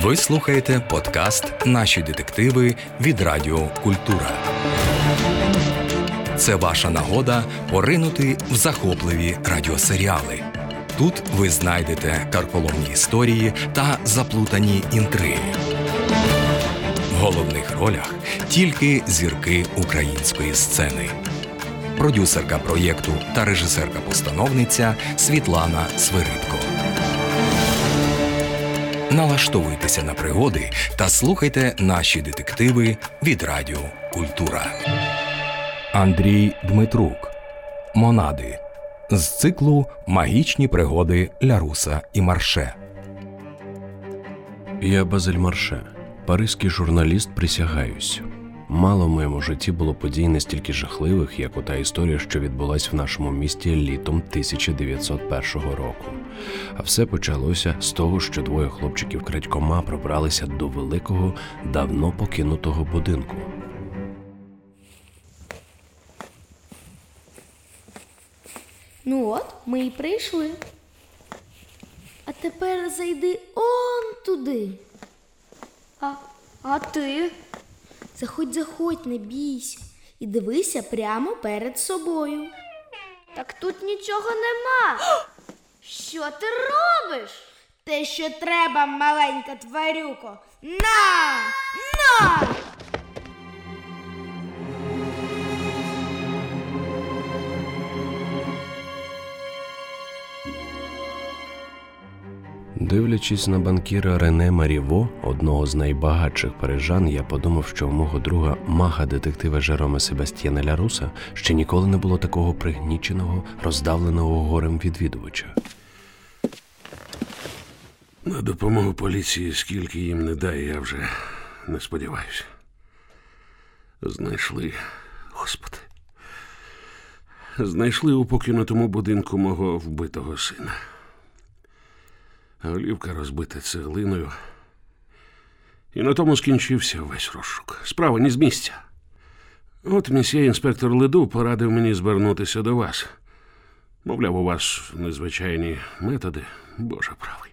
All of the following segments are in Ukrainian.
Ви слухаєте подкаст Наші детективи від Радіо Культура. Це ваша нагода поринути в захопливі радіосеріали. Тут ви знайдете карколомні історії та заплутані інтриги. В головних ролях тільки зірки української сцени. Продюсерка проєкту та режисерка-постановниця Світлана Свиридко. Налаштовуйтеся на пригоди та слухайте наші детективи від Радіо Культура. Андрій Дмитрук. Монади з циклу Магічні пригоди Ляруса і Марше. Я Базель Марше, паризький журналіст, присягаюсь. Мало в моєму житті було подій настільки жахливих, як ота історія, що відбулась в нашому місті літом 1901 року. А все почалося з того, що двоє хлопчиків крадькома пробралися до великого, давно покинутого будинку. Ну от, ми і прийшли. А тепер зайди он туди. А, а ти? Заходь, заходь, не бійся. І дивися прямо перед собою. Так тут нічого нема. Що ти робиш? Те, що треба, маленька тварюко. На! На! Дивлячись на банкіра Рене Маріво, одного з найбагатших парижан, я подумав, що у мого друга мага детектива Жерома Себастьєна Ляруса ще ніколи не було такого пригніченого, роздавленого горем відвідувача. На допомогу поліції, скільки їм не дає, я вже не сподіваюся. Знайшли, господи. Знайшли у покинутому будинку мого вбитого сина. Голівка розбита цеглиною. І на тому скінчився весь розшук. Справа не з місця. От місьє інспектор Леду порадив мені звернутися до вас. Мовляв, у вас незвичайні методи, Боже правий.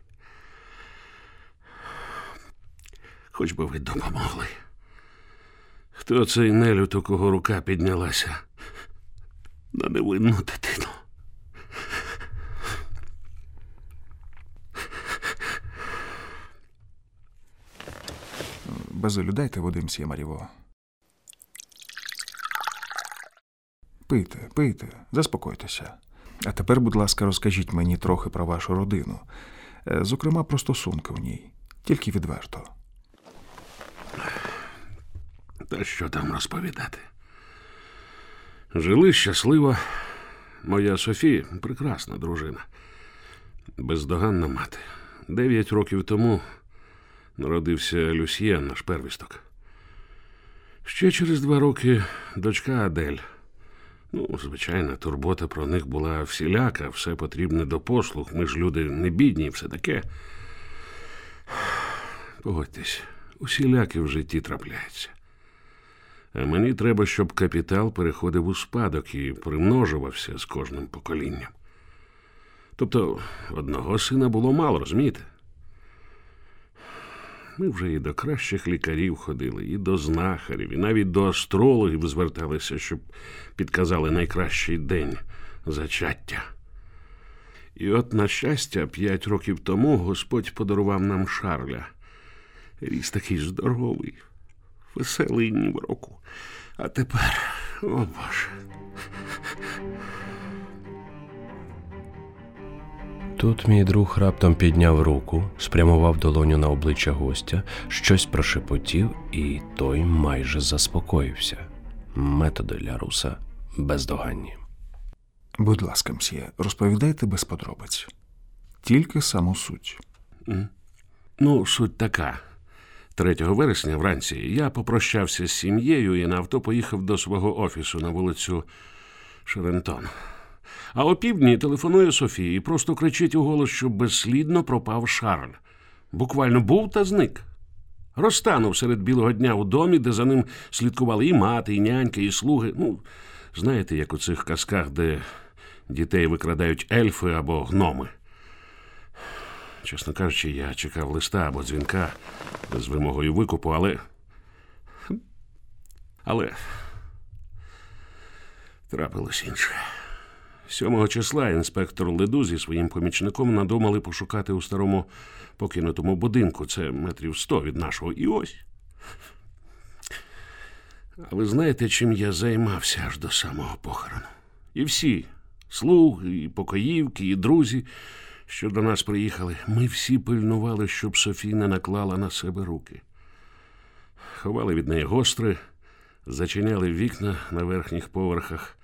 Хоч би ви допомогли. Хто цей нелюд, у кого рука піднялася на невинну дитину? Базилю, дайте води, мсьє. Пийте, пийте, заспокойтеся. А тепер, будь ласка, розкажіть мені трохи про вашу родину, Е, зокрема, про стосунки в ній, тільки відверто. Та що там розповідати? Жили щасливо. Моя Софія прекрасна дружина, бездоганна мати. Дев'ять років тому народився Люсьєн, наш первісток. Ще через два роки дочка Адель. Ну, звичайно, турбота про них була всіляка, все потрібне до послуг. Ми ж люди не бідні і все таке. Погодьтесь, усіляки в житті трапляється. А мені треба, щоб капітал переходив у спадок і примножувався з кожним поколінням. Тобто одного сина було мало, розумієте? Ми вже і до кращих лікарів ходили, і до знахарів, і навіть до астрологів зверталися, щоб підказали найкращий день зачаття. І от, на щастя, п'ять років тому Господь подарував нам Шарля. Ріс такий здоровий, веселий ні в року. А тепер, о Боже. Тут мій друг раптом підняв руку, спрямував долоню на обличчя гостя, щось прошепотів, і той майже заспокоївся. Методи Ляруса бездоганні. Будь ласка, мсьє, розповідайте без подробиць. Тільки саму суть. Ну, суть така. 3 вересня вранці я попрощався з сім'єю і на авто поїхав до свого офісу на вулицю Шерентон. А опівдні телефонує Софії і просто кричить у голос, що безслідно пропав Шарль. Буквально був та зник. Розтанув серед білого дня у домі, де за ним слідкували і мати, і нянька, і слуги. Ну, знаєте, як у цих казках, де дітей викрадають ельфи або гноми. Чесно кажучи, я чекав листа або дзвінка з вимогою викупу, але. Але. Трапилось інше. 7 числа інспектор Леду зі своїм помічником надумали пошукати у старому покинутому будинку. Це метрів сто від нашого. І ось. А ви знаєте, чим я займався аж до самого похорону? І всі слуги, і покоївки, і друзі, що до нас приїхали, ми всі пильнували, щоб Софія не наклала на себе руки. Ховали від неї гостри, зачиняли вікна на верхніх поверхах,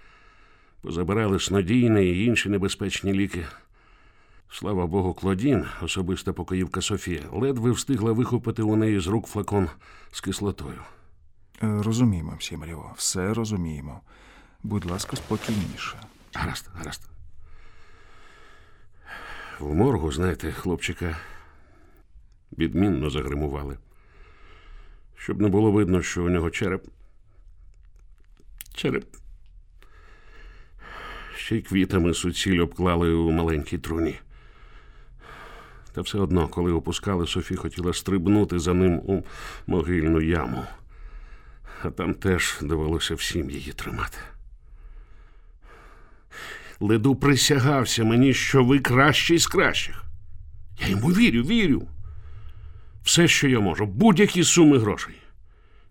позабирали снодійні і інші небезпечні ліки. Слава Богу, Клодін, особиста покоївка Софія, ледве встигла вихопити у неї з рук флакон з кислотою. Е, Розуміємо, мсьє Маріво, все розуміємо. Будь ласка, спокійніше. Гаразд, гаразд. В моргу, знаєте, хлопчика відмінно загримували. Щоб не було видно, що у нього череп. Череп. Ще й квітами суціль обклали у маленькій труні. Та все одно, коли опускали, Софі хотіла стрибнути за ним у могильну яму. А там теж довелося всім її тримати. Леду присягався мені, що ви кращий з кращих. Я йому вірю, вірю. Все, що я можу, будь-які суми грошей.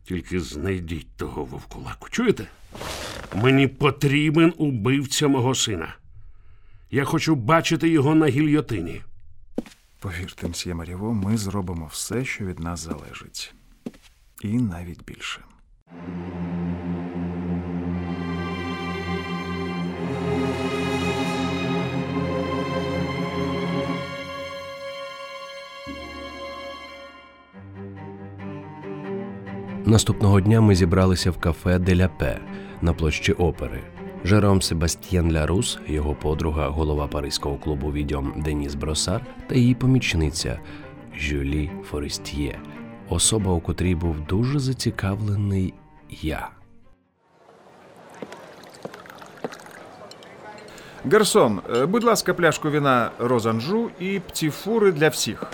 Тільки знайдіть того вовкулаку. Чуєте? Мені потрібен убивця мого сина. Я хочу бачити його на гільйотині. Повірте, мсьє Маріво, ми зробимо все, що від нас залежить. І навіть більше. Наступного дня ми зібралися в кафе Деляпе на площі опери. Жером Себастьєн Лярус, його подруга, голова паризького клубу відьом Деніс Бросар та її помічниця Жюлі Форестьє, особа, у котрій був дуже зацікавлений я. Гарсон, е, будь ласка, пляшку віна розанжу і птіфури для всіх.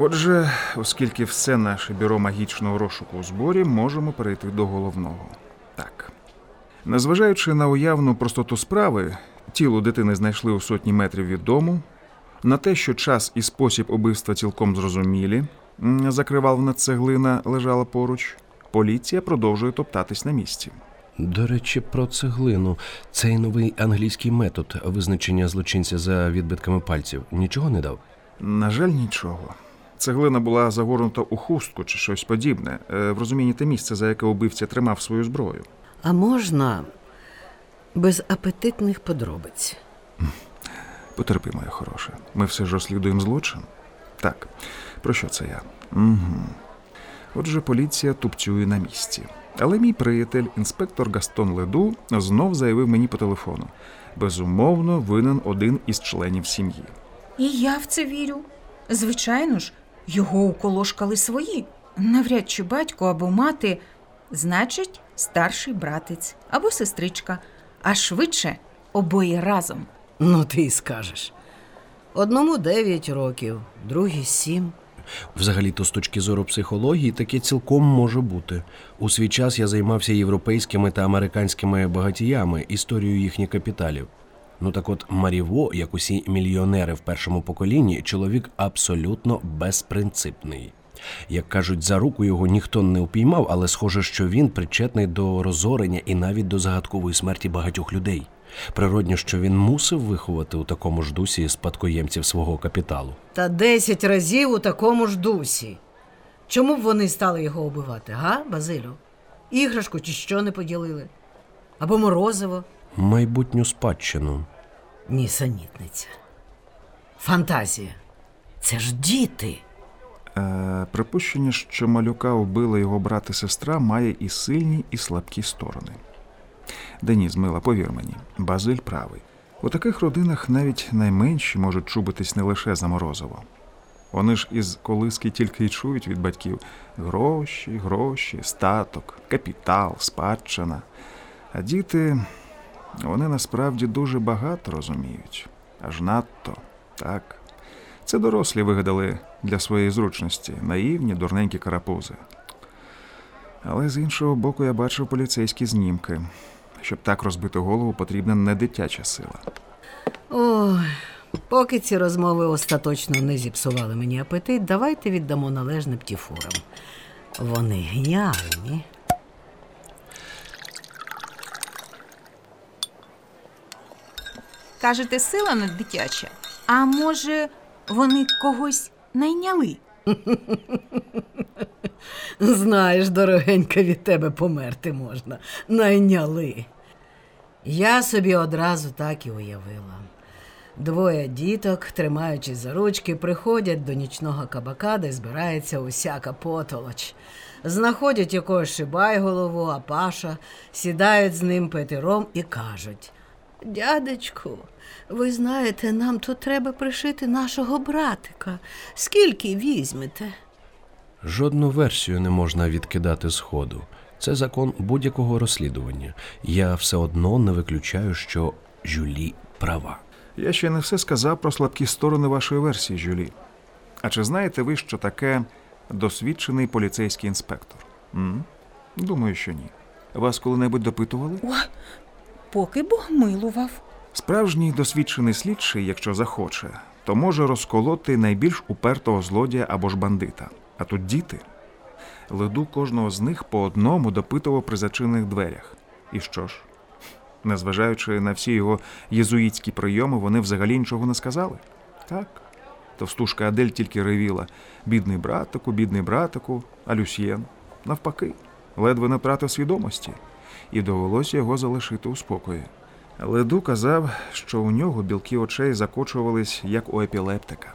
Отже, оскільки все наше бюро магічного розшуку у зборі, можемо перейти до головного. Так. Незважаючи на уявну простоту справи, тіло дитини знайшли у сотні метрів від дому, на те, що час і спосіб убивства цілком зрозумілі, м, закривавлена цеглина лежала поруч, поліція продовжує топтатись на місці. До речі, про цеглину. Цей новий англійський метод визначення злочинця за відбитками пальців нічого не дав. На жаль, нічого. Цеглина була загорнута у хустку чи щось подібне, е, в розумінні те місце, за яке убивця тримав свою зброю. А можна без апетитних подробиць. Потерпи, моя хороша. Ми все ж розслідуємо злочин. Так, про що це я? Угу. Отже, поліція тупцює на місці. Але мій приятель, інспектор Гастон Леду, знов заявив мені по телефону: безумовно, винен один із членів сім'ї. І я в це вірю. Звичайно ж, його уколошкали свої. Навряд чи батько або мати, значить, старший братець або сестричка, а швидше обоє разом. Ну, ти й скажеш. Одному дев'ять років, другий сім. Взагалі-то, з точки зору психології, таке цілком може бути. У свій час я займався європейськими та американськими багатіями, історією їхніх капіталів. Ну так от Маріво, як усі мільйонери в першому поколінні, чоловік абсолютно безпринципний. Як кажуть, за руку його ніхто не упіймав, але схоже, що він причетний до розорення і навіть до загадкової смерті багатьох людей. Природньо, що він мусив виховати у такому ж дусі спадкоємців свого капіталу. Та десять разів у такому ж дусі. Чому б вони стали його убивати, га, Базилю? Іграшку чи що не поділили? Або морозиво? Майбутню спадщину. Нісенітниця. Фантазія. Це ж діти. Е, припущення, що малюка вбила його брат і сестра, має і сильні, і слабкі сторони. Деніс, мила, повір мені, Базиль правий. У таких родинах навіть найменші можуть чубитись не лише за морозиво. Вони ж із колиски тільки й чують від батьків гроші, гроші, статок, капітал, спадщина. А діти, вони насправді дуже багато розуміють, аж надто, так. Це дорослі вигадали для своєї зручності, наївні, дурненькі карапузи. Але з іншого боку, я бачив поліцейські знімки. Щоб так розбити голову, потрібна не дитяча сила. Ой, поки ці розмови остаточно не зіпсували мені апетит, давайте віддамо належне птіфурам. Вони геніальні. Кажете, сила не дитяча. А може, вони когось найняли? Знаєш, дорогенька, від тебе померти можна. Найняли. Я собі одразу так і уявила. Двоє діток, тримаючись за ручки, приходять до нічного кабака, де збирається усяка потолоч. Знаходять якогось шибайголову, а паша, сідають з ним пити ром і кажуть: Дядечку, ви знаєте, нам тут треба пришити нашого братика. Скільки візьмете? Жодну версію не можна відкидати з ходу. Це закон будь-якого розслідування. Я все одно не виключаю, що Жюлі права. Я ще не все сказав про слабкі сторони вашої версії, Жюлі. А чи знаєте ви, що таке досвідчений поліцейський інспектор? М? Думаю, що ні. Вас коли-небудь допитували? Поки Бог милував. Справжній досвідчений слідчий, якщо захоче, то може розколоти найбільш упертого злодія або ж бандита. А тут діти. Леду кожного з них по одному допитував при зачинених дверях. І що ж? Незважаючи на всі його єзуїтські прийоми, вони взагалі нічого не сказали. Так. Товстушка Адель тільки ревіла бідний братику, бідний братику, а Люсьєн навпаки, ледве не втратив свідомості, і довелося його залишити у спокої. Леду казав, що у нього білки очей закочувались, як у епілептика.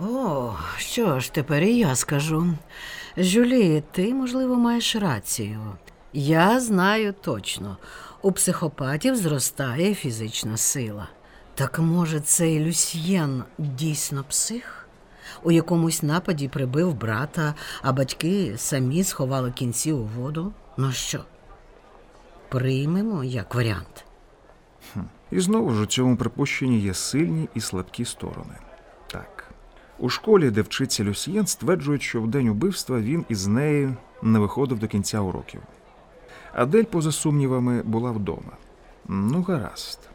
О, що ж, тепер і я скажу. Жюлі, ти, можливо, маєш рацію. Я знаю точно, у психопатів зростає фізична сила. Так може, цей Люсьєн дійсно псих? У якомусь нападі прибив брата, а батьки самі сховали кінці у воду. Ну що? Приймемо як варіант. І знову ж у цьому припущенні є сильні і слабкі сторони. Так. У школі, де вчиться Люсьєн, стверджують, що в день убивства він із нею не виходив до кінця уроків. Адель, поза сумнівами, була вдома. Ну, гаразд.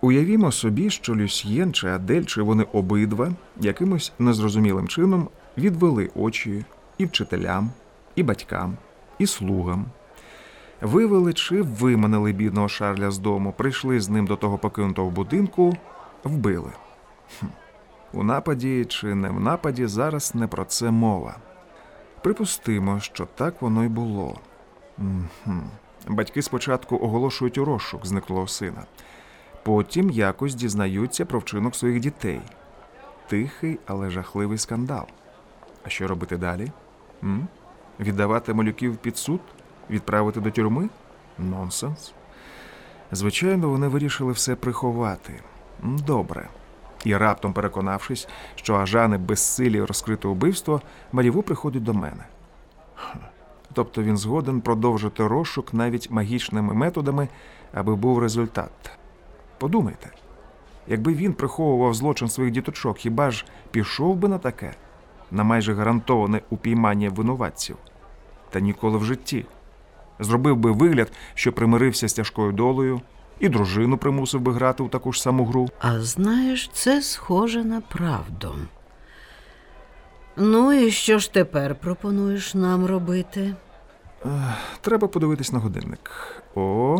Уявімо собі, що Люсьєн чи Адель, чи вони обидва якимось незрозумілим чином відвели очі і вчителям, і батькам, і слугам. Вивели чи виманили бідного Шарля з дому, прийшли з ним до того покинутого будинку, вбили. Хм. У нападі чи не в нападі зараз не про це мова. Припустимо, що так воно й було. Мгм. Батьки спочатку оголошують у розшук зниклого сина, потім якось дізнаються про вчинок своїх дітей. Тихий, але жахливий скандал. А що робити далі? М? Віддавати малюків під суд? Відправити до тюрми? Нонсенс. Звичайно, вони вирішили все приховати. Добре. І раптом, переконавшись, що Ажани безсилі розкрити убивство, Маріву приходить до мене. Тобто він згоден продовжити розшук навіть магічними методами, аби був результат. Подумайте, якби він приховував злочин своїх діточок, хіба ж пішов би на таке, на майже гарантоване упіймання винуватців? Та ніколи в житті. Зробив би вигляд, що примирився з тяжкою долею, і дружину примусив би грати у таку ж саму гру. А знаєш, це схоже на правду. Ну і що ж тепер пропонуєш нам робити? Треба подивитись на годинник. О,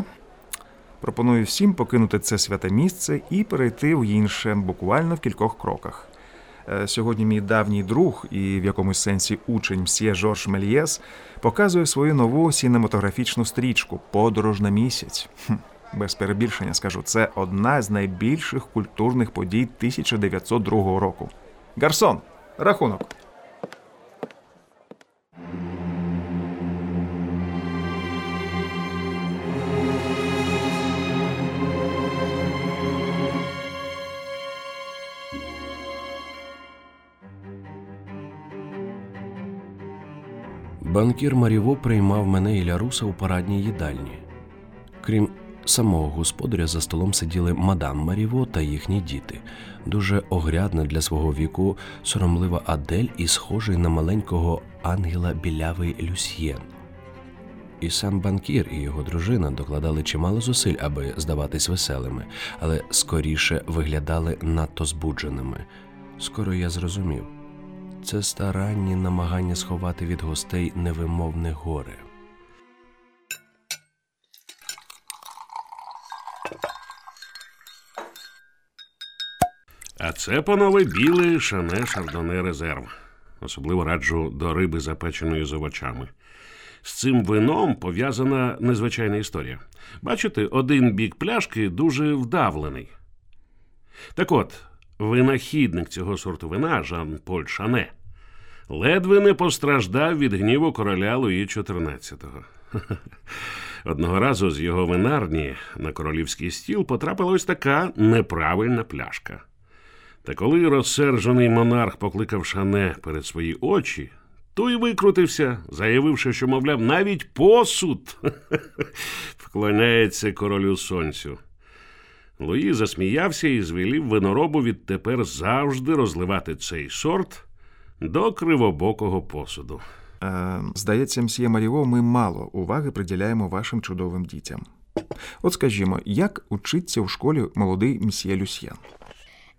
пропоную всім покинути це святе місце і перейти в інше, буквально в кількох кроках. Е, Сьогодні мій давній друг і в якомусь сенсі учень мсьє Жорж Мельєс показує свою нову сінематографічну стрічку Подорож на місяць. Хм, без перебільшення скажу, це одна з найбільших культурних подій 1902 року. Гарсон, рахунок. Банкір Маріво приймав мене і Ляруса у парадній їдальні. Крім самого господаря за столом сиділи мадам Маріво та їхні діти. Дуже огрядна для свого віку соромлива Адель і схожий на маленького ангела білявий Люсьєн. І сам банкір і його дружина докладали чимало зусиль, аби здаватись веселими, але скоріше виглядали надто збудженими. Скоро я зрозумів це старанні намагання сховати від гостей невимовне горе. А це, панове, біле Шане Шардоне резерв. Особливо раджу до риби, запеченої з овочами. З цим вином пов'язана незвичайна історія. Бачите, один бік пляшки дуже вдавлений. Так от, винахідник цього сорту вина Жан-Поль Шане ледве не постраждав від гніву короля Луї XIV. Одного разу з його винарні на королівський стіл потрапила ось така неправильна пляшка. Та коли розсержений монарх покликав Шане перед свої очі, той викрутився, заявивши, що, мовляв, навіть посуд вклоняється королю сонцю. Луї засміявся і звелів виноробу відтепер завжди розливати цей сорт до кривобокого посуду. Е, здається, мсьє Маріво, ми мало уваги приділяємо вашим чудовим дітям. От скажімо, як учиться в школі молодий мсьє Люсьєн?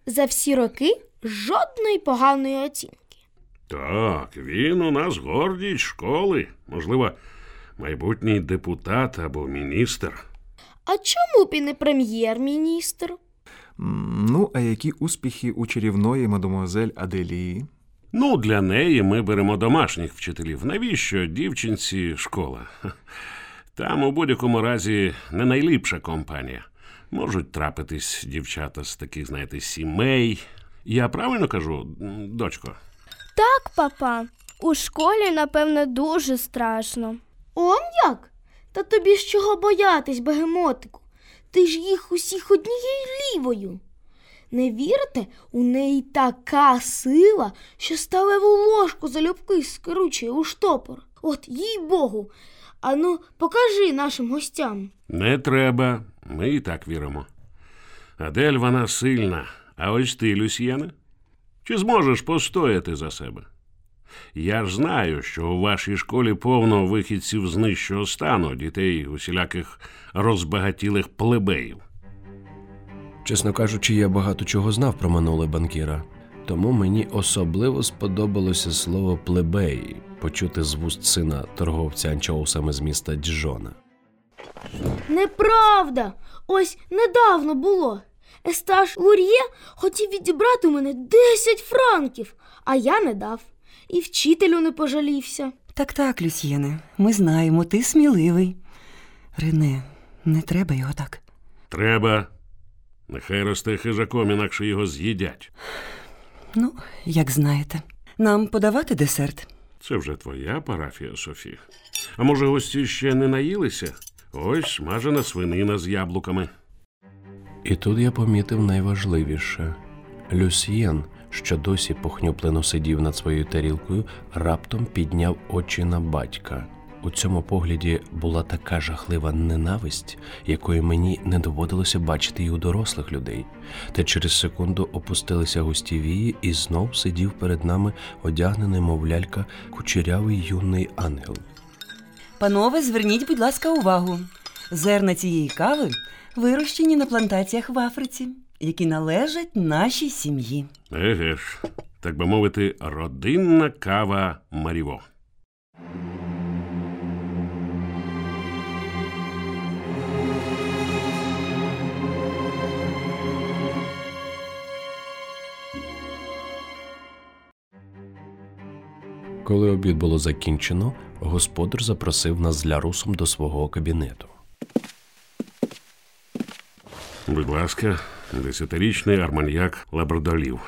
За всі роки жодної поганої оцінки. Так, він у нас гордість школи, можливо, майбутній депутат або міністр. А чому б і не прем'єр-міністр? Ну, а які успіхи у чарівної мадемуазель Аделії? Ну, для неї ми беремо домашніх вчителів. Навіщо дівчинці школа? Там у будь-якому разі не найліпша компанія. Можуть трапитись дівчата з таких, знаєте, сімей. Я правильно кажу, дочко? Так, папа, у школі, напевно, дуже страшно. Он як? Та тобі з чого боятись, бегемотику? Ти ж їх усіх однією лівою. Не вірите, у неї така сила, що сталеву ложку залюбки скручує у штопор. От їй Богу. Ану, покажи нашим гостям. Не треба, ми і так віримо. Адель вона сильна, а ось ти, Люсьєне, чи зможеш постояти за себе? Я ж знаю, що у вашій школі повно вихідців з нижчого стану, дітей усіляких розбагатілих плебеїв. Чесно кажучи, я багато чого знав про минуле банкіра, тому мені особливо сподобалося слово плебей почути з вуст сина торговця анчоусами з міста Діжона. Неправда. Ось недавно було. Естаж Лур'є хотів відібрати у мене 10 франків, а я не дав. І вчителю не пожалівся. Так, так, Люсьєне, ми знаємо, ти сміливий. Рене, не треба його так. Треба. Нехай росте хижаком, інакше його з'їдять. Ну, як знаєте. Нам подавати десерт. Це вже твоя парафія, Софі. А може, гості ще не наїлися? Ось смажена свинина з яблуками. І тут я помітив найважливіше Люсьєн, що досі похнюплено сидів над своєю тарілкою, раптом підняв очі на батька. У цьому погляді була така жахлива ненависть, якої мені не доводилося бачити й у дорослих людей. Та через секунду опустилися густі вії, і знов сидів перед нами одягнений, мов лялька, кучерявий юний ангел. Панове, зверніть, будь ласка, увагу. Зерна цієї кави вирощені на плантаціях в Африці, які належать нашій сім'ї. Еге ж, так би мовити, родинна кава Маріво. Коли обід було закінчено, господар запросив нас з Лярусом до свого кабінету. Будь ласка, десятирічний арманьяк лабрадолів.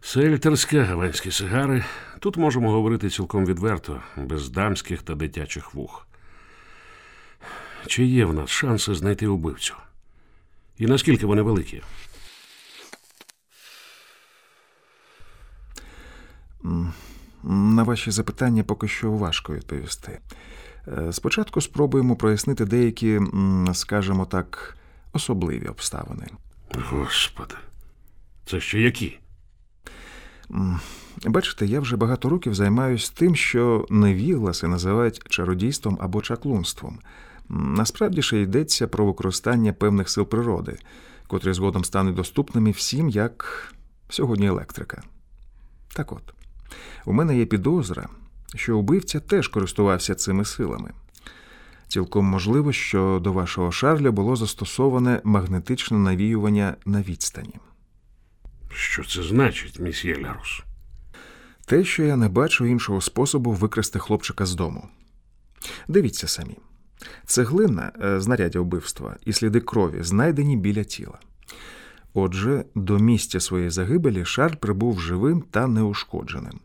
Сельтерська, гаванські сигари. Тут можемо говорити цілком відверто, без дамських та дитячих вух. Чи є в нас шанси знайти убивцю? І наскільки вони великі? На ваші запитання поки що важко відповісти. Е, Спочатку спробуємо прояснити деякі, скажімо так, особливі обставини. Господи, це ще які? Бачите, я вже багато років займаюся тим, що невігласи називають чародійством або чаклунством. Насправді ж йдеться про використання певних сил природи, котрі згодом стануть доступними всім, як сьогодні електрика. Так от, у мене є підозра, що убивця теж користувався цими силами. Цілком можливо, що до вашого шарля було застосоване магнетичне навіювання на відстані. Що це значить, місьє Лярус? Те, що я не бачу іншого способу викрасти хлопчика з дому. Дивіться самі. Цеглина е, знаряддя вбивства і сліди крові знайдені біля тіла. Отже, до місця своєї загибелі Шарль прибув живим та неушкодженим.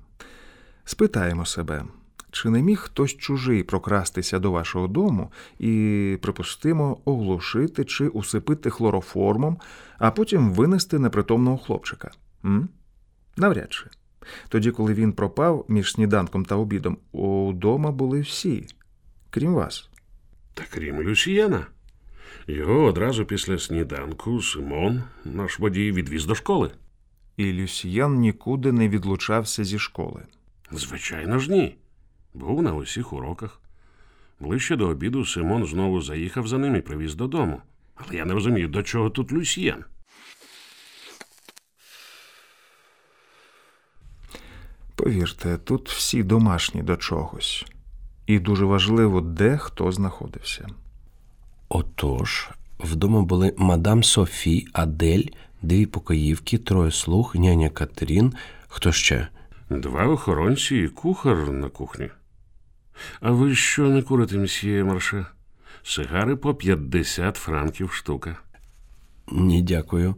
Спитаємо себе, чи не міг хтось чужий прокрастися до вашого дому і, припустимо, оглушити чи усипити хлороформом, а потім винести непритомного хлопчика? М? Навряд чи. Тоді, коли він пропав між сніданком та обідом, удома були всі, крім вас. Та крім Люсієна. Його одразу після сніданку Симон, наш водій, відвіз до школи. І Люсіян нікуди не відлучався зі школи. Звичайно ж, ні. Був на усіх уроках. Ближче до обіду Симон знову заїхав за ним і привіз додому. Але я не розумію, до чого тут Люсьєн. Повірте, тут всі домашні до чогось. І дуже важливо, де хто знаходився. Отож, вдома були мадам Софі, Адель, дві покоївки, троє слуг, няня Катрін. Хто ще? Два охоронці і кухар на кухні. А ви що не курите, мсьє Марше? Сигари по 50 франків штука. Ні, дякую.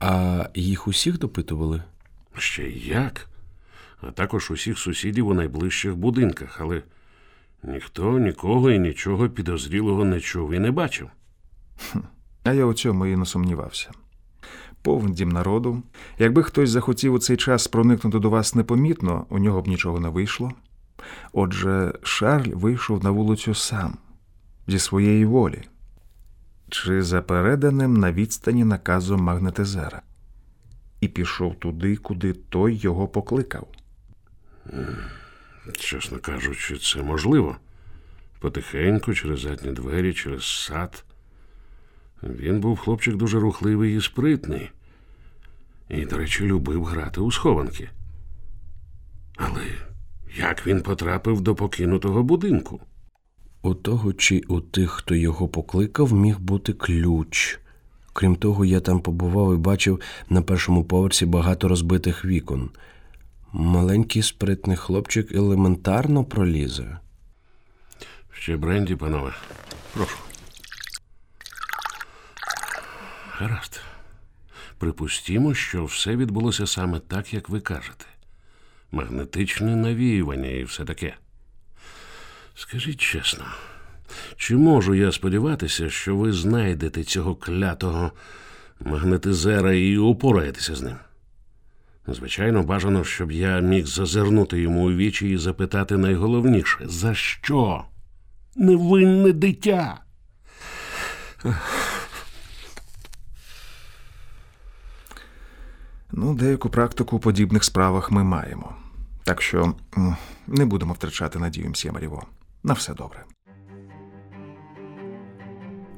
А їх усіх допитували? Ще як? А також усіх сусідів у найближчих будинках, але ніхто нікого і нічого підозрілого не чув і не бачив. А я у цьому і не сумнівався. Повен дім народу. Якби хтось захотів у цей час проникнути до вас непомітно, у нього б нічого не вийшло. Отже, Шарль вийшов на вулицю сам, зі своєї волі, чи за переданим на відстані наказом магнетизера, і пішов туди, куди той його покликав. Чесно кажучи, це можливо. Потихеньку, через задні двері, через сад. Він був хлопчик дуже рухливий і спритний. І, до речі, любив грати у схованки. Але як він потрапив до покинутого будинку? У того чи у тих, хто його покликав, міг бути ключ. Крім того, я там побував і бачив на першому поверсі багато розбитих вікон. Маленький спритний хлопчик елементарно пролізе. Ще бренді, панове. Прошу. Гаразд. Припустімо, що все відбулося саме так, як ви кажете. Магнетичне навіювання і все таке. Скажіть чесно, чи можу я сподіватися, що ви знайдете цього клятого магнетизера і упораєтеся з ним? Звичайно, бажано, щоб я міг зазирнути йому у вічі і запитати найголовніше за що? Невинне дитя. Ну, деяку практику у подібних справах ми маємо. Так що не будемо втрачати надію, мсьє Маріво. На все добре.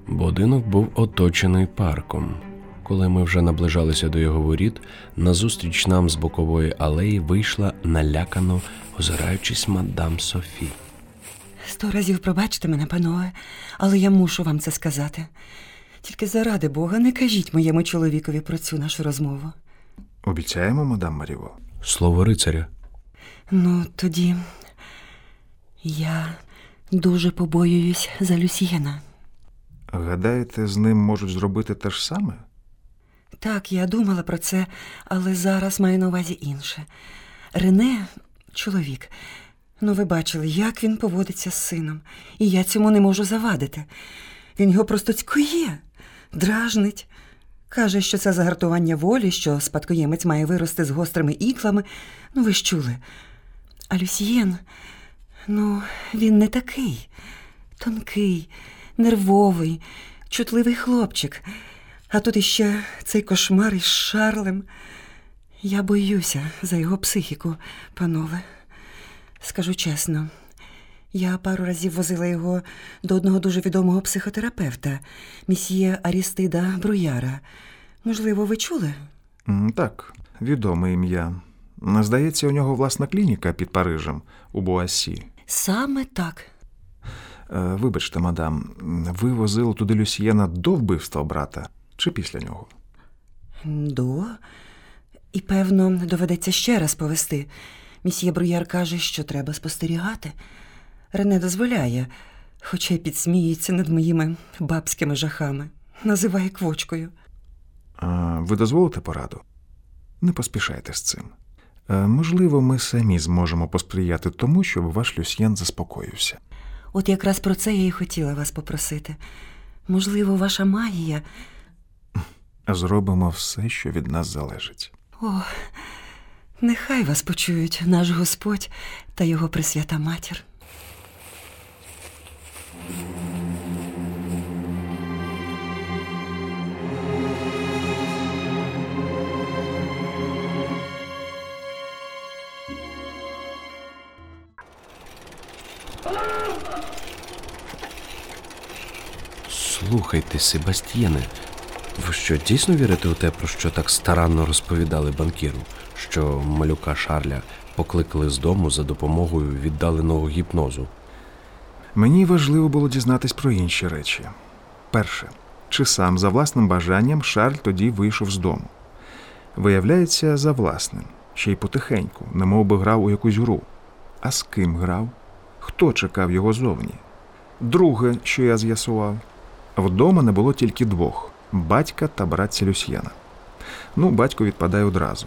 Будинок був оточений парком. Коли ми вже наближалися до його воріт, назустріч нам з бокової алеї вийшла налякано, озираючись мадам Софі. Сто разів пробачте мене, панове, але я мушу вам це сказати. Тільки заради Бога, не кажіть моєму чоловікові про цю нашу розмову. Обіцяємо, мадам Маріво. Слово рицаря. Ну, тоді я дуже побоююсь за Люсьєна. Гадаєте, з ним можуть зробити те ж саме? Так, я думала про це, але зараз маю на увазі інше. Рене, чоловік, ну ви бачили, як він поводиться з сином, і я цьому не можу завадити. Він його просто цькує, дражнить. Каже, що це загартування волі, що спадкоємець має вирости з гострими іклами. Ну, ви ж чули. А Люсьєн, Ну, він не такий. Тонкий, нервовий, чутливий хлопчик. А тут іще цей кошмар із Шарлем. Я боюся за його психіку, панове. Скажу чесно, я пару разів возила його до одного дуже відомого психотерапевта, місьє Арістида Бруяра. Можливо, ви чули? Так, відоме ім'я. Здається, у нього власна клініка під Парижем у Буасі. Саме так. Е, Вибачте, мадам, ви возили туди Люсьєна до вбивства брата чи після нього? До. І, певно, доведеться ще раз повести. Місьє Бруяр каже, що треба спостерігати. Рене дозволяє, хоча й підсміється над моїми бабськими жахами, називає квочкою. А ви дозволите пораду? Не поспішайте з цим. Е, Можливо, ми самі зможемо посприяти тому, щоб ваш Люсьєн заспокоївся. От якраз про це я і хотіла вас попросити. Можливо, ваша магія. Зробимо все, що від нас залежить. О, нехай вас почують наш Господь та його Пресвята Матір. Слухайте, Себастьєне, ви що дійсно вірите у те, про що так старанно розповідали банкіру, що малюка Шарля покликали з дому за допомогою віддаленого гіпнозу? Мені важливо було дізнатись про інші речі. Перше, чи сам за власним бажанням Шарль тоді вийшов з дому. Виявляється, за власним, ще й потихеньку, немов би грав у якусь гру. А з ким грав? Хто чекав його зовні? Друге, що я з'ясував, вдома не було тільки двох батька та братця Люсьєна. Ну, батько відпадає одразу.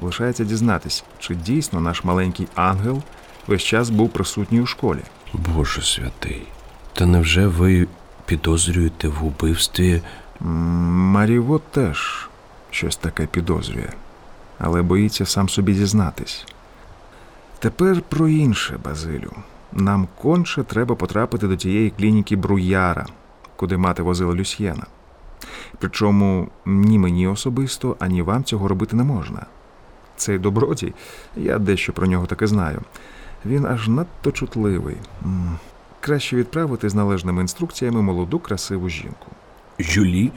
Лишається дізнатись, чи дійсно наш маленький ангел весь час був присутній у школі. Боже святий, та невже ви підозрюєте в убивстві? Маріво теж щось таке підозрює, але боїться сам собі зізнатись. Тепер про інше, Базилю. Нам конче треба потрапити до тієї клініки Бруяра, куди мати возила Люсьєна. Причому ні мені особисто, ані вам цього робити не можна. Цей добродій, я дещо про нього таки знаю. Він аж надто чутливий. Краще відправити з належними інструкціями молоду красиву жінку. Жюлі?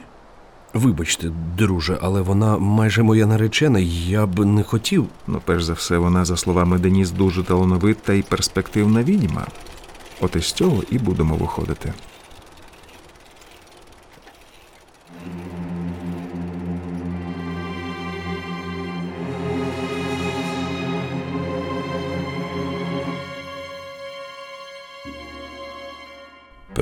Вибачте, друже, але вона майже моя наречена, я б не хотів. Ну, перш за все, вона, за словами Деніс, дуже талановита і перспективна відьма. От із цього і будемо виходити.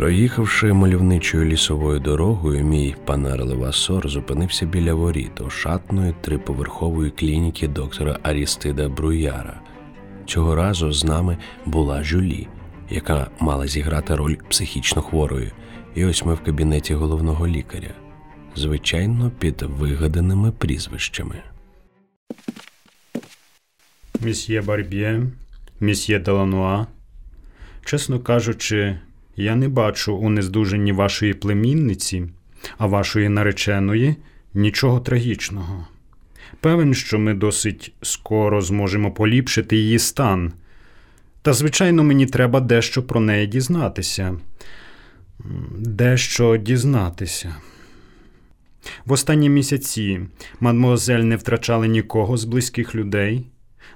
Проїхавши мальовничою лісовою дорогою, мій панер Левасор зупинився біля воріт ошатної триповерхової клініки доктора Арістида Бруяра. Цього разу з нами була Жюлі, яка мала зіграти роль психічно хворої. І ось ми в кабінеті головного лікаря, звичайно, під вигаданими прізвищами. Місьє Барб'є, місьє Делануа. Чесно кажучи, я не бачу у нездужанні вашої племінниці, а вашої нареченої нічого трагічного. Певен, що ми досить скоро зможемо поліпшити її стан. Та, звичайно, мені треба дещо про неї дізнатися. Дещо дізнатися. В останні місяці мадмуазель не втрачали нікого з близьких людей,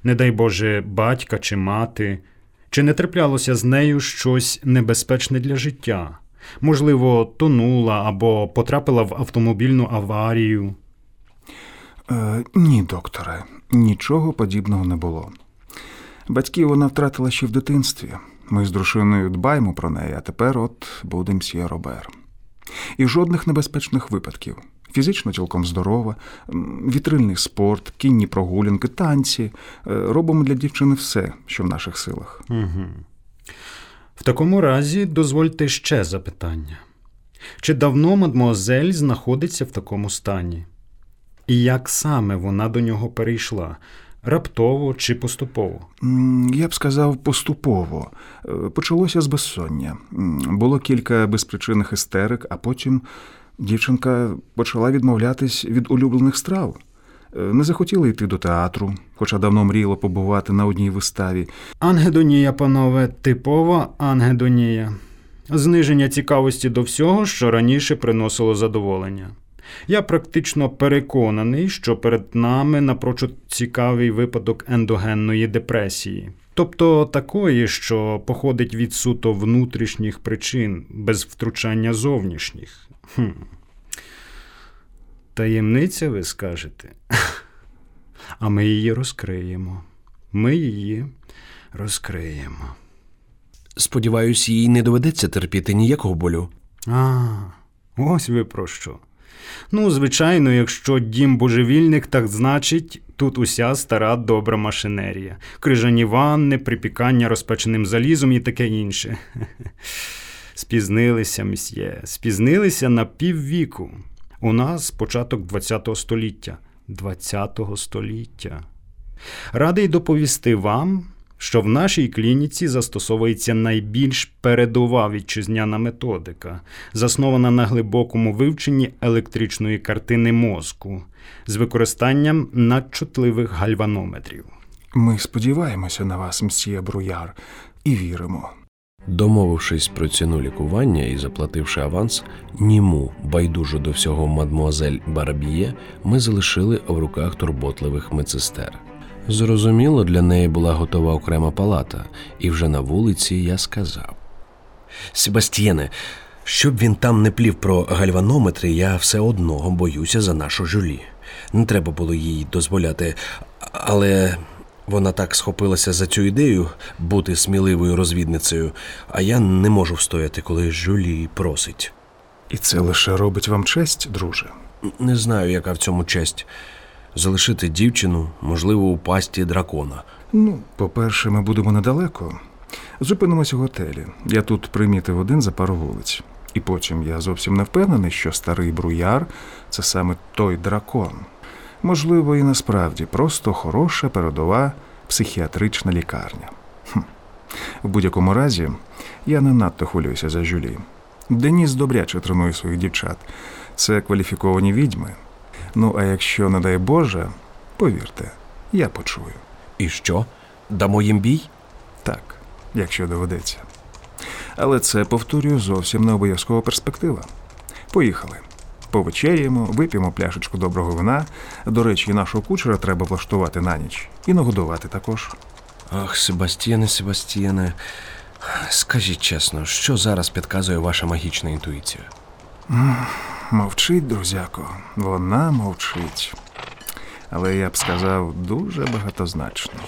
не дай Боже, батька чи мати, чи не траплялося з нею щось небезпечне для життя? Можливо, тонула або потрапила в автомобільну аварію. Е, ні, докторе, нічого подібного не було. Батьків вона втратила ще в дитинстві. Ми з дружиною дбаємо про неї, а тепер от буде мсьє Робер. І жодних небезпечних випадків. Фізично цілком здорова, вітрильний спорт, кінні прогулянки, танці. Е, Робимо для дівчини все, що в наших силах. Угу. В такому разі дозвольте ще запитання. Чи давно мадмуазель знаходиться в такому стані? І як саме вона до нього перейшла? раптово чи поступово? Я б сказав поступово. Е, Почалося з безсоння. Було кілька безпричинних істерик, а потім дівчинка почала відмовлятись від улюблених страв. Е, Не захотіла йти до театру, хоча давно мріяла побувати на одній виставі. Ангедонія, панове, типова ангедонія. Зниження цікавості до всього, що раніше приносило задоволення. Я практично переконаний, що перед нами напрочуд цікавий випадок ендогенної депресії, тобто такої, що походить від суто внутрішніх причин, без втручання зовнішніх. Хм. Таємниця, ви скажете? А ми її розкриємо. Ми її розкриємо. Сподіваюсь, їй не доведеться терпіти ніякого болю. А, ось ви про що. Ну, звичайно, якщо дім божевільник, так значить, тут уся стара добра машинерія. Крижані ванни, припікання розпеченим залізом і таке інше. Спізнилися, мсьє, спізнилися на піввіку. У нас початок ХХ століття. ХХ століття. Радий доповісти вам, що в нашій клініці застосовується найбільш передова вітчизняна методика, заснована на глибокому вивченні електричної картини мозку з використанням надчутливих гальванометрів. Ми сподіваємося на вас, мсьє Бруяр, і віримо. Домовившись про ціну лікування і заплативши аванс, німу, байдужу до всього мадмуазель Барабіє, ми залишили в руках турботливих медсестер. Зрозуміло, для неї була готова окрема палата, і вже на вулиці я сказав: Себастьєне, щоб він там не плів про гальванометри, я все одно боюся за нашу жюлі. Не треба було їй дозволяти, але вона так схопилася за цю ідею бути сміливою розвідницею, а я не можу встояти, коли жюлі просить. І це лише робить вам честь, друже. Не знаю, яка в цьому честь. Залишити дівчину, можливо, у пасті дракона. Ну, по-перше, ми будемо недалеко. Зупинимося в готелі. Я тут примітив один за пару вулиць. І потім я зовсім не впевнений, що старий бруяр це саме той дракон. Можливо, і насправді просто хороша передова психіатрична лікарня. Хм. В будь-якому разі, я не надто хвилююся за Жюлі. Деніс добряче тренує своїх дівчат. Це кваліфіковані відьми. Ну, а якщо, не дай Боже, повірте, я почую. І що? Дамо їм бій? Так, якщо доведеться. Але це, повторюю, зовсім не обов'язкова перспектива. Поїхали. Повечеряємо, вип'ємо пляшечку доброго вина. До речі, нашого кучера треба влаштувати на ніч. І нагодувати також. Ах, Себастьєне, Себастьєне. Скажіть чесно, що зараз підказує ваша магічна інтуїція? Мовчить, друзяко, вона мовчить. Але я б сказав, дуже багатозначно.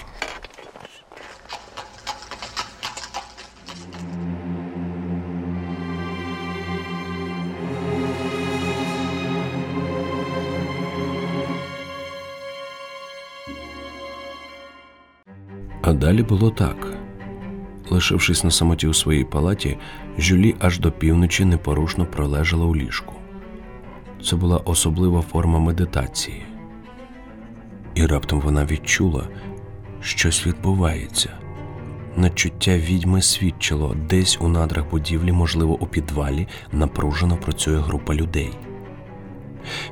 А далі було так. Лишившись на самоті у своїй палаті, Жюлі аж до півночі непорушно пролежала у ліжку. Це була особлива форма медитації. І раптом вона відчула, щось відбувається. Начуття відьми свідчило, десь у надрах будівлі, можливо, у підвалі, напружено працює група людей.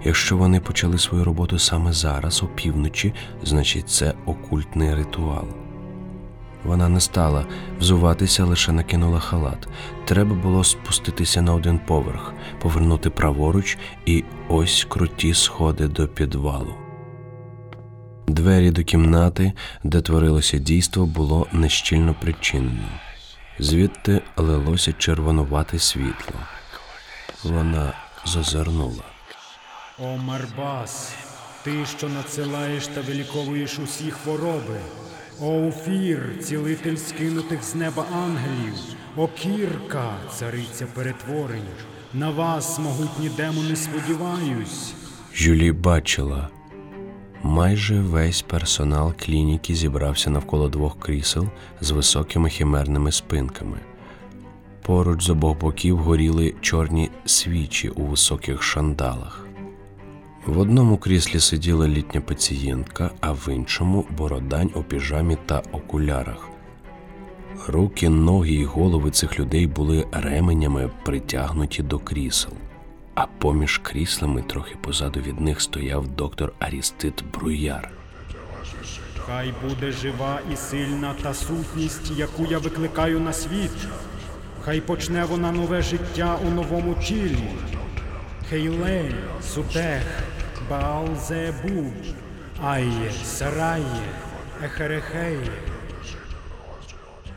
Якщо вони почали свою роботу саме зараз, опівночі, значить це окультний ритуал. Вона не стала взуватися, лише накинула халат. Треба було спуститися на один поверх, повернути праворуч, і ось круті сходи до підвалу. Двері до кімнати, де творилося дійство, було нещільно причинено. Звідти лилося червонувате світло. Вона зазирнула. О, Марбас, ти, що надсилаєш та виліковуєш усі хвороби. О, Уфір, цілитель скинутих з неба ангелів, о Кірка, цариця перетворень. На вас, могутні демони, сподіваюсь. Жюлі бачила. Майже весь персонал клініки зібрався навколо двох крісел з високими химерними спинками. Поруч з обох боків горіли чорні свічі у високих шандалах. В одному кріслі сиділа літня пацієнтка, а в іншому бородань у піжамі та окулярах. Руки, ноги і голови цих людей були ременями притягнуті до крісел, а поміж кріслами, трохи позаду від них, стояв доктор Арістит Бруяр. Хай буде жива і сильна та сутність, яку я викликаю на світ. Хай почне вона нове життя у новому тілі. Хейлей, Сутех, Баалзебу, Айє, Сарає, Ехерехеє.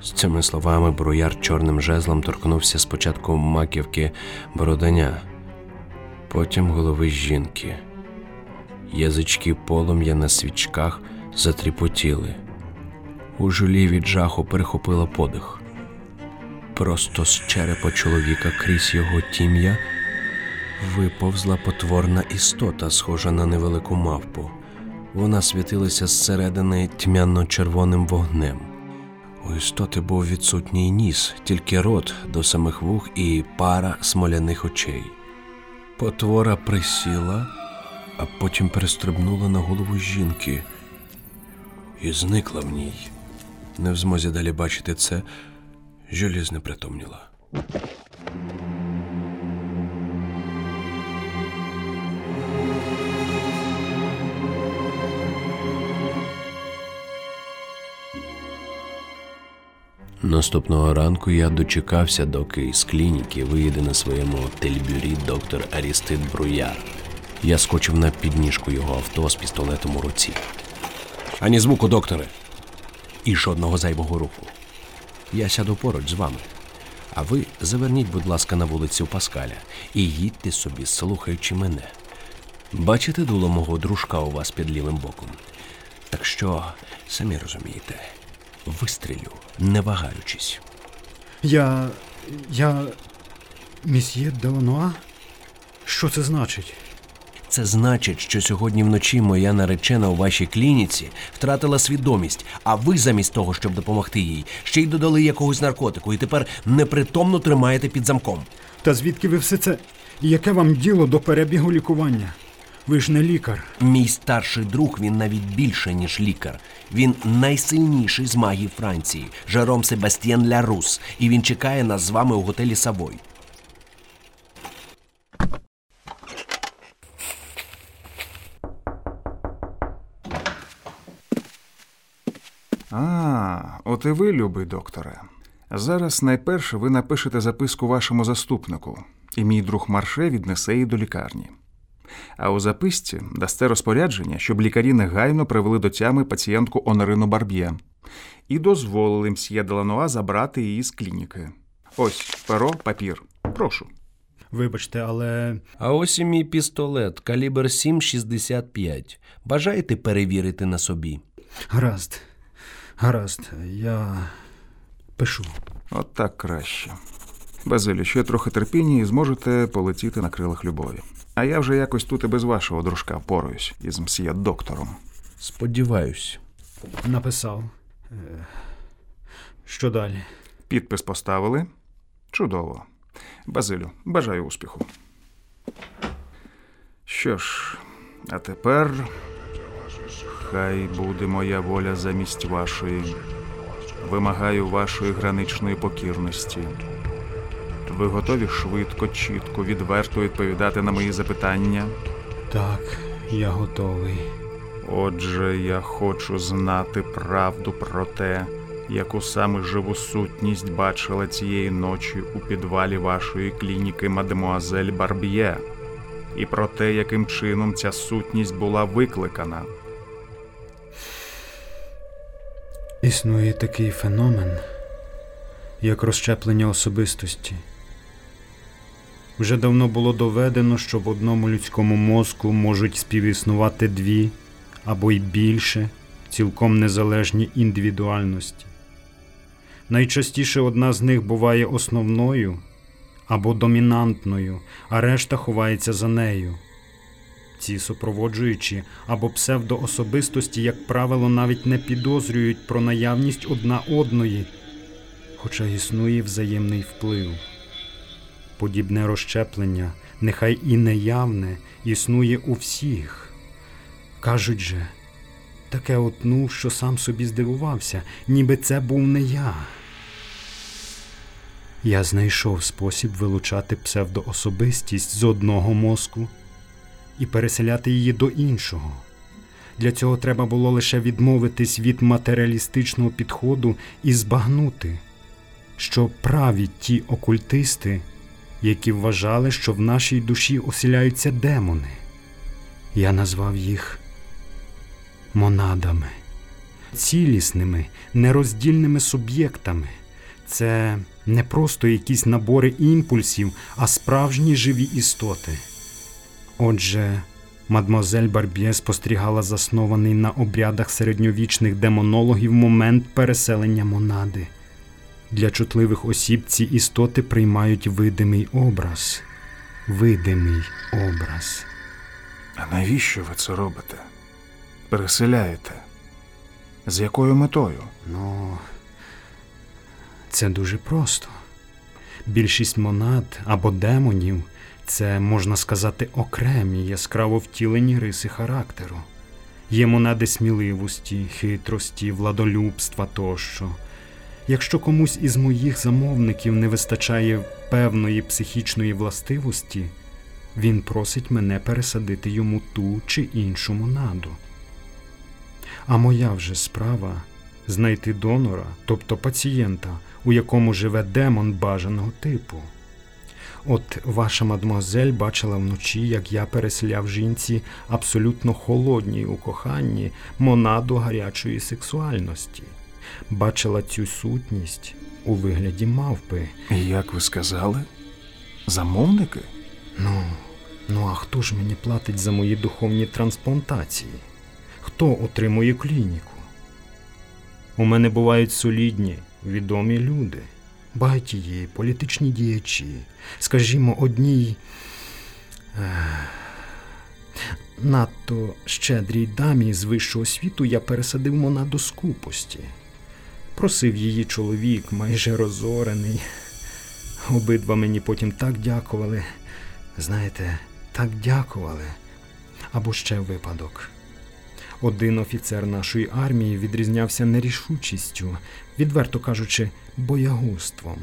З цими словами бруяр чорним жезлом торкнувся спочатку маківки бородання, потім голови жінки. Язички полум'я на свічках затріпотіли. У жулі від жаху перехопила подих. Просто з черепа чоловіка крізь його тім'я виповзла потворна істота, схожа на невелику мавпу. Вона світилася зсередини тьмяно-червоним вогнем. У істоти був відсутній ніс, тільки рот до самих вух і пара смоляних очей. Потвора присіла, а потім перестрибнула на голову жінки і зникла в ній. Не в змозі далі бачити це, Жюлі знепритомніла. Наступного ранку я дочекався, доки із клініки виїде на своєму тельбюрі доктор Арістит Бруяр. Я скочив на підніжку його авто з пістолетом у руці. Ані звуку, докторе. І жодного зайвого руху. Я сяду поруч з вами. А ви заверніть, будь ласка, на вулицю Паскаля і їдьте собі, слухаючи мене. Бачите дуло мого дружка у вас під лівим боком. Так що, самі розумієте, вистрілю, не вагаючись. Я. я. Місьє Делануа? Що це значить? Це значить, що сьогодні вночі моя наречена у вашій клініці втратила свідомість, а ви замість того, щоб допомогти їй, ще й додали якогось наркотику, і тепер непритомно тримаєте під замком. Та звідки ви все це? Яке вам діло до перебігу лікування? Ви ж не лікар. Мій старший друг він навіть більше, ніж лікар. Він найсильніший з магів Франції, Жером Себастьєн Лярус, і він чекає нас з вами у готелі Савой. А, от і ви, любий докторе. Зараз найперше ви напишете записку вашому заступнику, і мій друг Марше віднесе її до лікарні. А у записці дасте розпорядження, щоб лікарі негайно привели до тями пацієнтку Онорину Барб'є і дозволили мсьє Делануа забрати її з клініки. Ось перо, папір. Прошу. Вибачте, але. А ось і мій пістолет, калібр 7,65. Бажаєте перевірити на собі? Гаразд. Гаразд, я пишу. От так краще. Базилю, ще трохи терпіння і зможете полетіти на крилах любові. А я вже якось тут і без вашого дружка впораюсь із мсьє доктором. Сподіваюсь. Написав. Е, Що далі? Підпис поставили? Чудово. Базилю, бажаю успіху. Що ж, а тепер хай буде моя воля замість вашої. Вимагаю вашої граничної покірності. Ви готові швидко, чітко, відверто відповідати на мої запитання? Так, я готовий. Отже, я хочу знати правду про те, яку саме живу сутність бачила цієї ночі у підвалі вашої клініки мадемуазель Барб'є, і про те, яким чином ця сутність була викликана. Існує такий феномен, як розщеплення особистості. Вже давно було доведено, що в одному людському мозку можуть співіснувати дві або й більше цілком незалежні індивідуальності. Найчастіше одна з них буває основною або домінантною, а решта ховається за нею. Ці супроводжуючі або псевдоособистості, як правило, навіть не підозрюють про наявність одна одної, хоча існує взаємний вплив. Подібне розщеплення нехай і неявне, існує у всіх. Кажуть же, таке отнув, що сам собі здивувався, ніби це був не я. Я знайшов спосіб вилучати псевдоособистість з одного мозку і переселяти її до іншого. Для цього треба було лише відмовитись від матеріалістичного підходу і збагнути, що праві ті окультисти, які вважали, що в нашій душі оселяються демони. Я назвав їх монадами, цілісними, нероздільними суб'єктами. Це не просто якісь набори імпульсів, а справжні живі істоти. Отже, мадмозель Барб'є спостерігала заснований на обрядах середньовічних демонологів момент переселення монади. Для чутливих осіб ці істоти приймають видимий образ. Видимий образ. А навіщо ви це робите? Переселяєте? З якою метою? Ну, це дуже просто. Більшість монад або демонів це, можна сказати, окремі яскраво втілені риси характеру. Є монади сміливості, хитрості, владолюбства тощо. Якщо комусь із моїх замовників не вистачає певної психічної властивості, він просить мене пересадити йому ту чи іншу монаду. А моя вже справа знайти донора, тобто пацієнта, у якому живе демон бажаного типу. От ваша мадмуазель бачила вночі, як я переселяв жінці абсолютно холодній у коханні монаду гарячої сексуальності, бачила цю сутність у вигляді мавпи. Як ви сказали? Замовники? Ну, ну а хто ж мені платить за мої духовні трансплантації? Хто отримує клініку? У мене бувають солідні, відомі люди, багатії, політичні діячі. Скажімо, одній е, надто щедрій дамі з вищого світу я пересадив монаду скупості. Просив її чоловік, майже розорений. Обидва мені потім так дякували. Знаєте, так дякували. Або ще випадок. Один офіцер нашої армії відрізнявся нерішучістю, відверто кажучи, боягузтвом.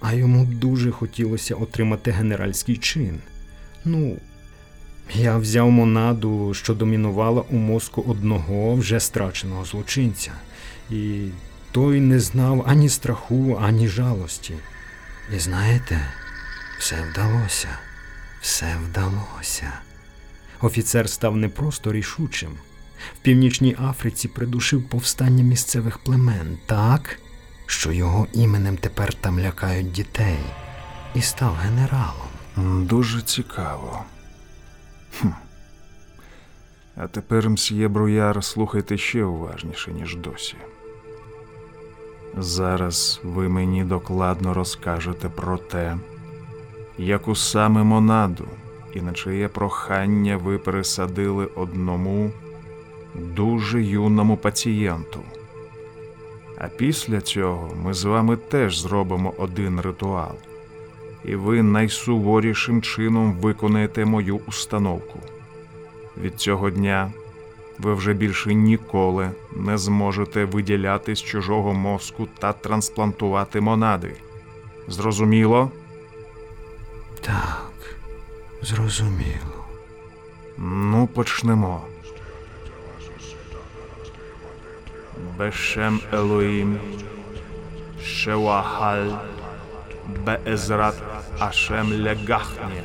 А йому дуже хотілося отримати генеральський чин. Ну, я взяв монаду, що домінувала у мозку одного вже страченого злочинця, і той не знав ані страху, ані жалості. І знаєте, все вдалося, все вдалося. Офіцер став не просто рішучим. В Північній Африці придушив повстання місцевих племен так, що його іменем тепер там лякають дітей, і став генералом. Дуже цікаво. Хм. А тепер, мсьє Бруяр, слухайте ще уважніше, ніж досі. Зараз ви мені докладно розкажете про те, яку саме монаду і на чиє прохання ви пересадили одному дуже юному пацієнту. А після цього ми з вами теж зробимо один ритуал, і ви найсуворішим чином виконаєте мою установку. Від цього дня ви вже більше ніколи не зможете виділяти з чужого мозку та трансплантувати монади. Зрозуміло? Так, зрозуміло. Ну, почнемо. Бешем Елоїм, Шевахаль, Беезрат Ашем Легахні.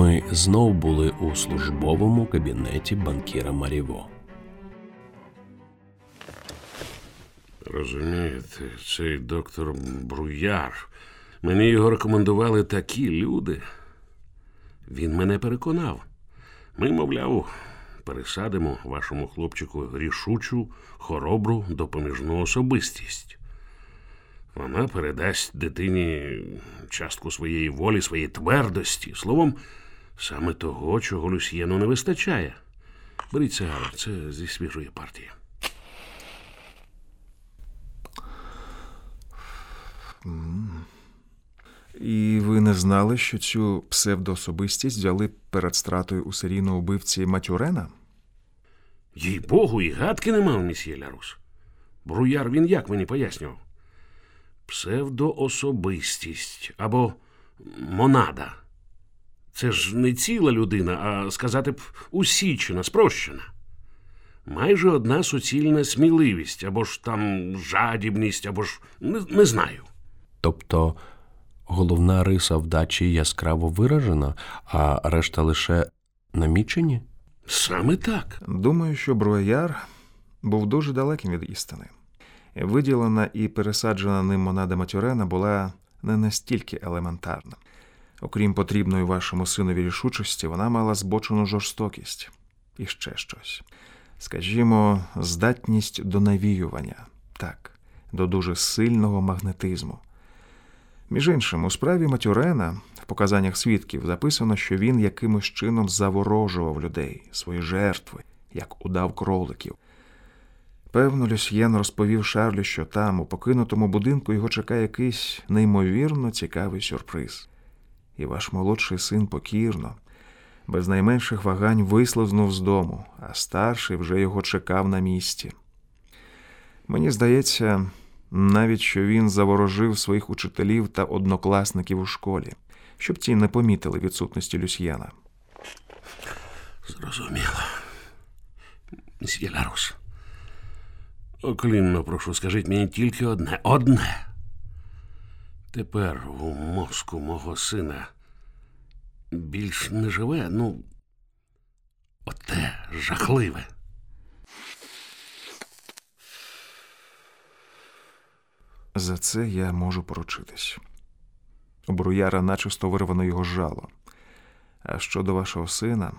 Ми знов були у службовому кабінеті банкіра Маріво. Розумієте, цей доктор Бруяр. Мені його рекомендували такі люди. Він мене переконав. Ми, мовляв, пересадимо вашому хлопчику рішучу, хоробру, допоміжну особистість. Вона передасть дитині частку своєї волі, своєї твердості, словом, саме того, чого Люсьєну не вистачає. Беріть сигару, це зі свіжої партії. І ви не знали, що цю псевдоособистість взяли перед стратою у серійного вбивці Матюрена? Їй Богу, і гадки не мав місьє Лярус. Бруяр він як мені пояснював? Псевдоособистість або монада. Це ж не ціла людина, а сказати б усічена, спрощена. Майже одна суцільна сміливість, або ж там жадібність, або ж не, не знаю. Тобто головна риса вдачі яскраво виражена, а решта лише намічені? Саме так. Думаю, що Бруяр був дуже далеким від істини. Виділена і пересаджена ним монада Матюрена була не настільки елементарна. Окрім потрібної вашому синові рішучості, вона мала збочену жорстокість і ще щось. Скажімо, здатність до навіювання, так, до дуже сильного магнетизму. Між іншим, у справі Матюрена в показаннях свідків записано, що він якимось чином заворожував людей, свої жертви, як удав кроликів. Певно, Люсьєн розповів Шарлю, що там, у покинутому будинку, його чекає якийсь неймовірно цікавий сюрприз. І ваш молодший син покірно, без найменших вагань вислизнув з дому, а старший вже його чекав на місці. Мені здається, навіть що він заворожив своїх учителів та однокласників у школі, щоб ті не помітили відсутності Люсьєна. Зрозуміло. Мсьє Ларус. Оклінно прошу, скажіть мені тільки одне. Одне. Тепер у мозку мого сина більш не живе, ну, оте жахливе. За це я можу поручитись. Бруяра начисто вирвано його жало. А щодо вашого сина,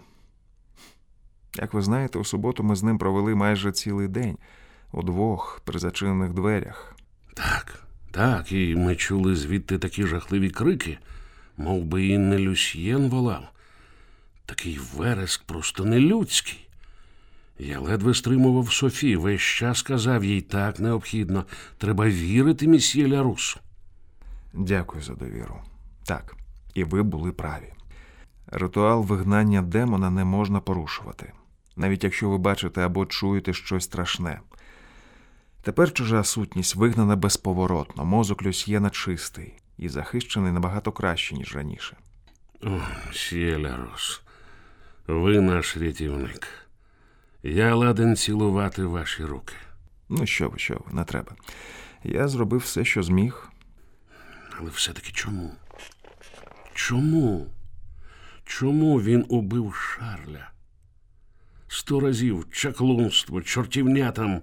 як ви знаєте, у суботу ми з ним провели майже цілий день удвох при зачинених дверях. Так, так, і ми чули звідти такі жахливі крики, мов би і не Люсьєн волав. Такий вереск просто нелюдський. Я ледве стримував Софі, весь час казав їй так необхідно. Треба вірити місьє Лярусу. Дякую за довіру. Так, і ви були праві. Ритуал вигнання демона не можна порушувати, навіть якщо ви бачите або чуєте щось страшне. Тепер чужа сутність вигнана безповоротно, мозок Люсьєна чистий і захищений набагато краще, ніж раніше. Лярус, ви наш рятівник. Я ладен цілувати ваші руки. Ну, що ви, що ви, не треба. Я зробив все, що зміг. Але все-таки чому? Чому? Чому він убив Шарля? Сто разів чаклунство, чортівня там,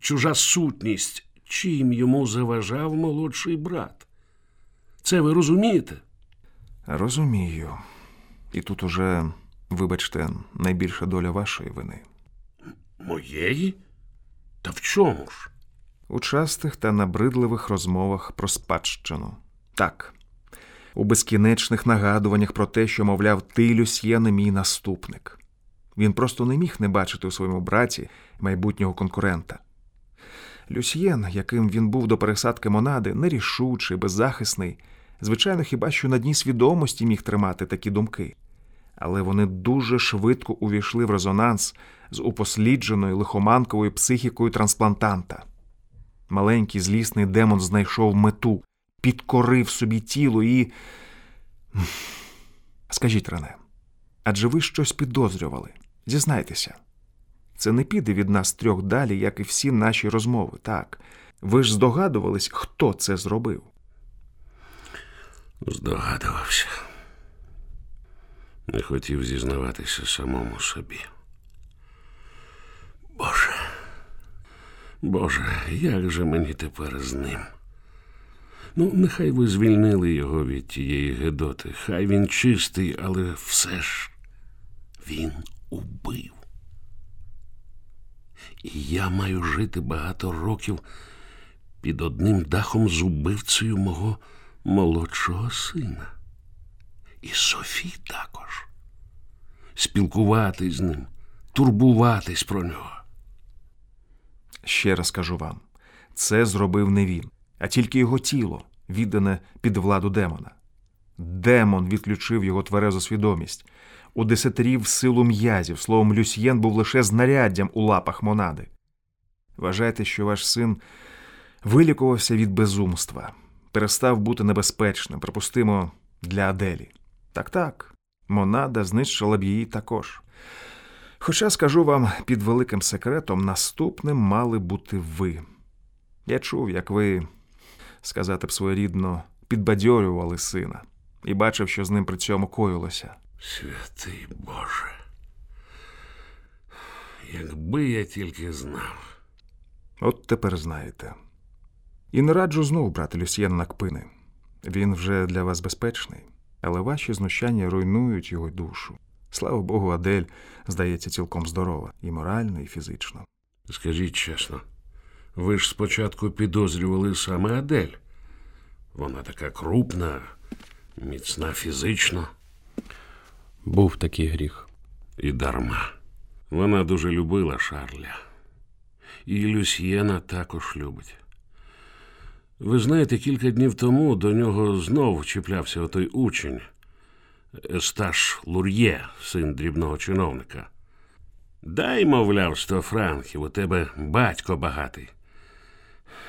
чужа сутність. Чим йому заважав молодший брат? Це ви розумієте? Розумію. І тут уже, вибачте, найбільша доля вашої вини. Моєї? Та в чому ж? У частих та набридливих розмовах про спадщину. Так, у безкінечних нагадуваннях про те, що, мовляв, ти, Люсьєне, мій наступник. Він просто не міг не бачити у своєму браті майбутнього конкурента. Люсьєн, яким він був до пересадки монади, нерішучий, беззахисний, звичайно, хіба що на дні свідомості міг тримати такі думки. Але вони дуже швидко увійшли в резонанс з упослідженою лихоманковою психікою трансплантанта. Маленький злісний демон знайшов мету, підкорив собі тіло і. Скажіть, Рене, адже ви щось підозрювали? Зізнайтеся. Це не піде від нас трьох далі, як і всі наші розмови, так. Ви ж здогадувались, хто це зробив? Здогадувався. Не хотів зізнаватися самому собі. Боже. Боже, як же мені тепер з ним? Ну, нехай ви звільнили його від тієї Гедоти. Хай він чистий, але все ж він убив. І я маю жити багато років під одним дахом з убивцею мого молодшого сина. І Софі також. Спілкуватись з ним, турбуватись про нього. Ще раз кажу вам: це зробив не він, а тільки його тіло, віддане під владу демона. Демон відключив його тверезу свідомість, удесятерів силу м'язів, словом, Люсьєн був лише знаряддям у лапах монади. Вважайте, що ваш син вилікувався від безумства, перестав бути небезпечним, припустимо, для Аделі. Так так, монада знищила б її також. Хоча, скажу вам, під великим секретом наступним мали бути ви. Я чув, як ви, сказати б своєрідно, підбадьорювали сина і бачив, що з ним при цьому коїлося. Святий Боже. Якби я тільки знав. От тепер знаєте. І не раджу знову брати Люсьєна на кпини. Він вже для вас безпечний, але ваші знущання руйнують його душу. Слава Богу, Адель, здається, цілком здорова і морально, і фізично. Скажіть чесно, ви ж спочатку підозрювали саме Адель. Вона така крупна, міцна фізично Був такий гріх. і дарма. Вона дуже любила Шарля. І Люсьєна також любить. Ви знаєте, кілька днів тому до нього знов чіплявся отой учень Есташ Лур'є, син дрібного чиновника. Дай, мовляв, сто франків, у тебе батько багатий.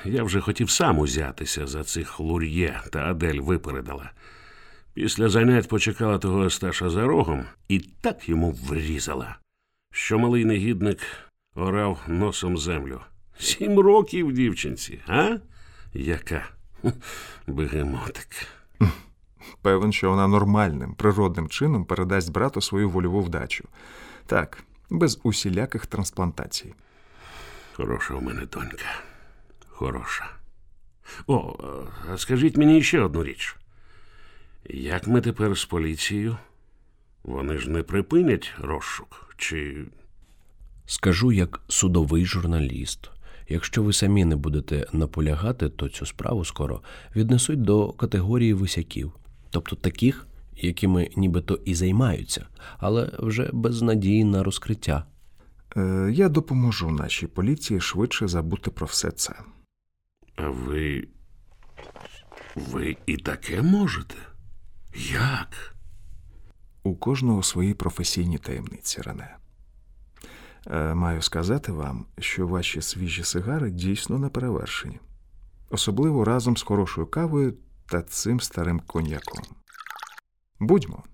Я вже хотів сам узятися за цих лур'є, та Адель випередила. Після занять почекала того Есташа за рогом і так йому врізала, що малий негідник орав носом землю. Сім років дівчинці, а? Яка? Бегемотик. Певен, що вона нормальним, природним чином передасть брату свою вольову вдачу. Так, без усіляких трансплантацій. Хороша у мене донька. Хороша. О, скажіть мені ще одну річ. Як ми тепер з поліцією? Вони ж не припинять розшук? Чи Скажу як судовий журналіст. Якщо ви самі не будете наполягати, то цю справу скоро віднесуть до категорії висяків, тобто таких, якими нібито і займаються, але вже без надії на розкриття. Е, я допоможу нашій поліції швидше забути про все це. а ви. Ви і таке можете? Як? У кожного свої професійні таємниці, Рене. Е, Маю сказати вам, що ваші свіжі сигари дійсно не перевершені, особливо разом з хорошою кавою та цим старим коньяком. Будьмо.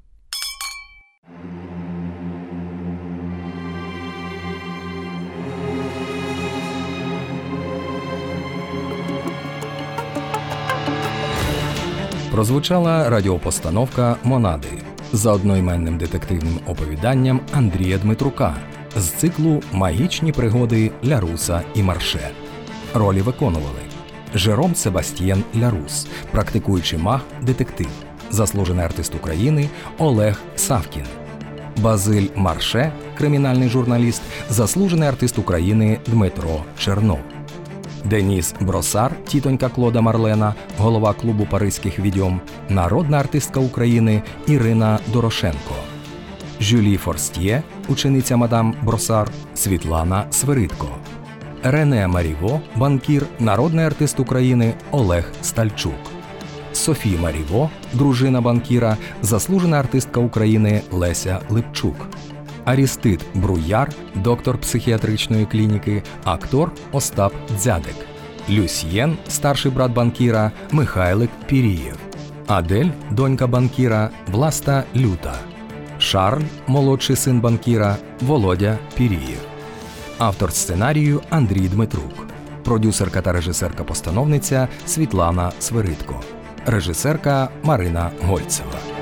Прозвучала радіопостановка Монади за одноіменним детективним оповіданням Андрія Дмитрука з циклу Магічні пригоди Ляруса і Марше. Ролі виконували Жером Себастьєн Лярус, практикуючий маг детектив, заслужений артист України Олег Савкін. Базиль Марше, кримінальний журналіст, заслужений артист України Дмитро Чернов. Деніс Бросар, тітонька Клода Марлена, голова клубу паризьких відьом, народна артистка України Ірина Дорошенко, Жюлі Форстьє, учениця мадам Бросар, Світлана Свиридко, Рене Маріво, банкір, народний артист України Олег Стальчук, Софі Маріво, дружина банкіра, заслужена артистка України Леся Липчук. Арістит Бруяр, доктор психіатричної клініки, актор Остап Дзядик, Люсьєн, старший брат банкіра Михайлик Пірієв, Адель, донька банкіра Власта Люта, Шарль, молодший син банкіра Володя Пірієв, автор сценарію Андрій Дмитрук, продюсерка та режисерка-постановниця Світлана Свиридко, режисерка Марина Гольцева.